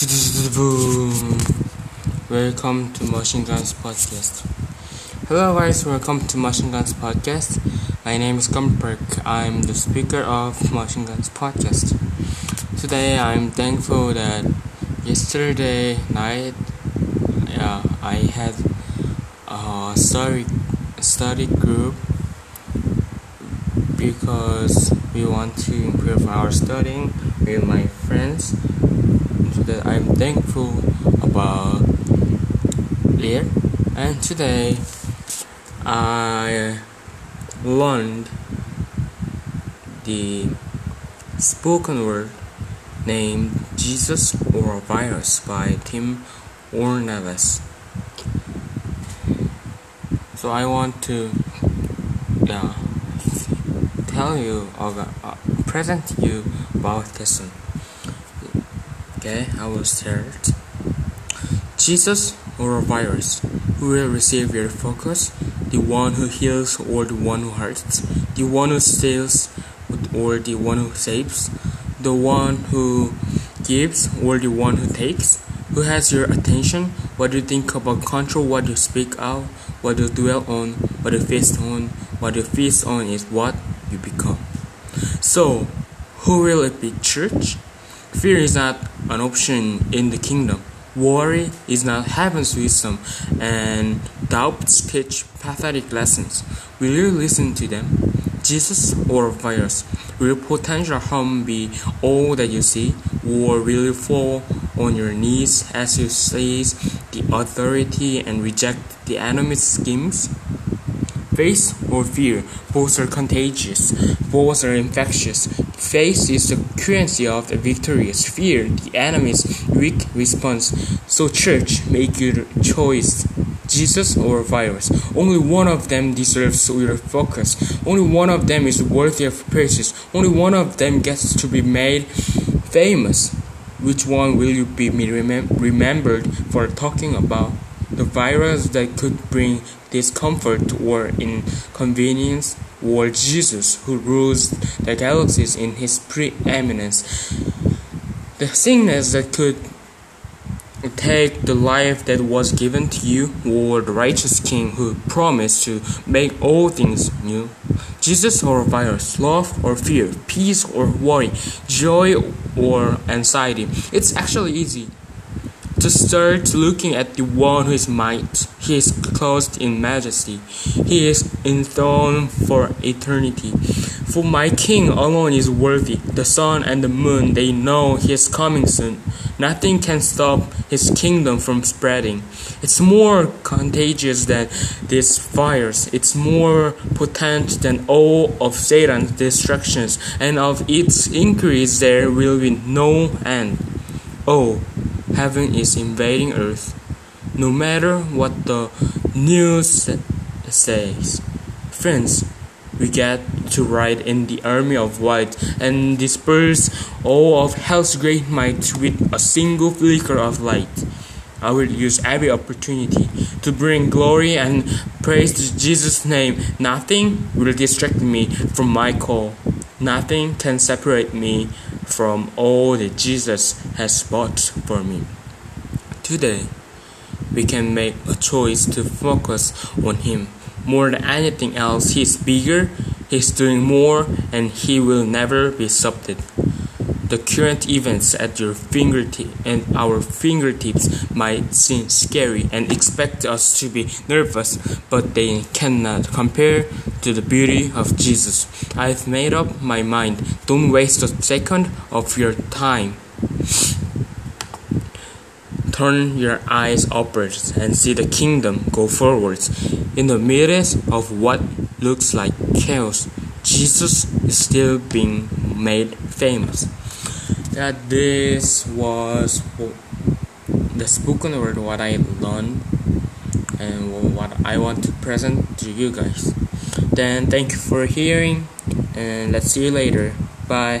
Welcome to Machine Guns Podcast. Hello guys, welcome to Machine Guns Podcast. My name is Gumperk. I'm the speaker of Machine Guns Podcast. Today I'm thankful that yesterday night yeah, I had a study study group because we want to improve our studying with my friends that I'm thankful about it. And today I learned the spoken word named Jesus or Virus by Tim Ornelas. So I want to yeah, tell you or uh, present you about this one. Okay, I will start. Jesus or a virus? Who will receive your focus? The one who heals or the one who hurts? The one who steals or the one who saves? The one who gives or the one who takes? Who has your attention? What do you think about control? What you speak out? What you dwell on? What you feast on? What you feast on is what you become. So, who will it be? Church? Fear is not an option in the kingdom. Worry is not heaven's wisdom, and doubts teach pathetic lessons. Will you listen to them? Jesus or virus? Will potential harm be all that you see, or will you fall on your knees as you seize the authority and reject the enemy's schemes? Faith or fear, both are contagious, both are infectious. Faith is the currency of the victorious, fear the enemy's weak response. So, church, make your choice. Jesus or virus. Only one of them deserves your focus. Only one of them is worthy of praises. Only one of them gets to be made famous. Which one will you be remem- remembered for talking about? The virus that could bring discomfort or inconvenience, or Jesus who rules the galaxies in his preeminence. The sickness that could take the life that was given to you, or the righteous King who promised to make all things new. Jesus or virus, love or fear, peace or worry, joy or anxiety. It's actually easy to start looking at the one who is might. He is clothed in majesty. He is enthroned for eternity. For my king alone is worthy. The sun and the moon, they know he is coming soon. Nothing can stop his kingdom from spreading. It's more contagious than this virus. It's more potent than all of Satan's destructions, and of its increase there will be no end. Oh, heaven is invading earth. No matter what the news says. Friends, we get to ride in the army of light and disperse all of hell's great might with a single flicker of light. I will use every opportunity to bring glory and praise to Jesus' name. Nothing will distract me from my call. Nothing can separate me from all that Jesus has bought for me. Today, we can make a choice to focus on Him. More than anything else, He is bigger, He is doing more, and He will never be stopped. The current events at your fingertip and our fingertips might seem scary and expect us to be nervous, but they cannot compare to the beauty of Jesus. I've made up my mind. Don't waste a second of your time. Turn your eyes upwards and see the kingdom go forwards. In the midst of what looks like chaos, Jesus is still being made famous. That this was the spoken word what I learned and what I want to present to you guys. Then thank you for hearing and let's see you later. Bye.